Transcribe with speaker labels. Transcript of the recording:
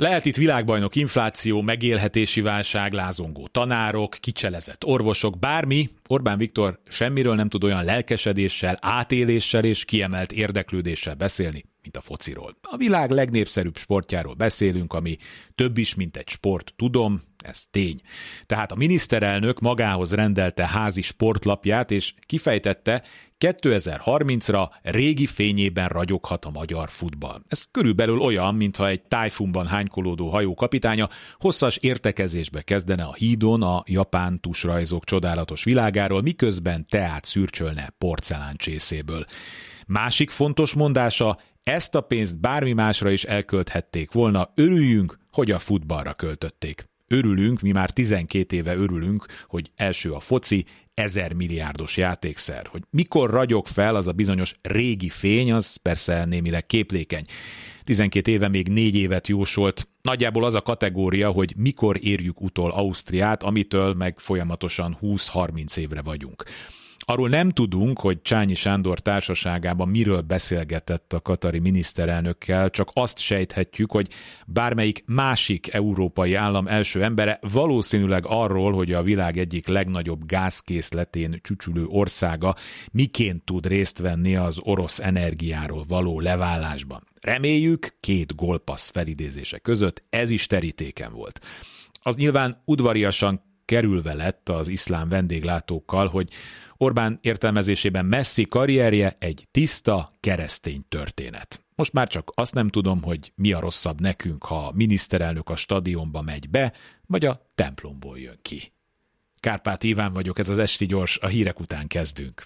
Speaker 1: Lehet itt világbajnok infláció, megélhetési válság, lázongó tanárok, kicselezett orvosok, bármi, Orbán Viktor semmiről nem tud olyan lelkesedéssel, átéléssel és kiemelt érdeklődéssel beszélni, mint a fociról. A világ legnépszerűbb sportjáról beszélünk, ami több is, mint egy sport, tudom, ez tény. Tehát a miniszterelnök magához rendelte házi sportlapját, és kifejtette, 2030-ra régi fényében ragyoghat a magyar futball. Ez körülbelül olyan, mintha egy tájfunban hánykolódó hajó kapitánya hosszas értekezésbe kezdene a hídon a japán tusrajzok csodálatos világáról, miközben teát szürcsölne porcelán csészéből. Másik fontos mondása, ezt a pénzt bármi másra is elkölthették volna, örüljünk, hogy a futballra költötték. Örülünk, mi már 12 éve örülünk, hogy első a foci, ezer milliárdos játékszer. Hogy mikor ragyog fel az a bizonyos régi fény, az persze némileg képlékeny. 12 éve még négy évet jósolt. Nagyjából az a kategória, hogy mikor érjük utol Ausztriát, amitől meg folyamatosan 20-30 évre vagyunk. Arról nem tudunk, hogy Csányi Sándor társaságában miről beszélgetett a katari miniszterelnökkel, csak azt sejthetjük, hogy bármelyik másik európai állam első embere valószínűleg arról, hogy a világ egyik legnagyobb gázkészletén csücsülő országa miként tud részt venni az orosz energiáról való leválásban. Reméljük, két gólpassz felidézése között ez is terítéken volt. Az nyilván udvariasan kerülve lett az iszlám vendéglátókkal, hogy Orbán értelmezésében Messi karrierje egy tiszta keresztény történet. Most már csak azt nem tudom, hogy mi a rosszabb nekünk, ha a miniszterelnök a stadionba megy be, vagy a templomból jön ki. Kárpát Iván vagyok, ez az Esti Gyors, a hírek után kezdünk.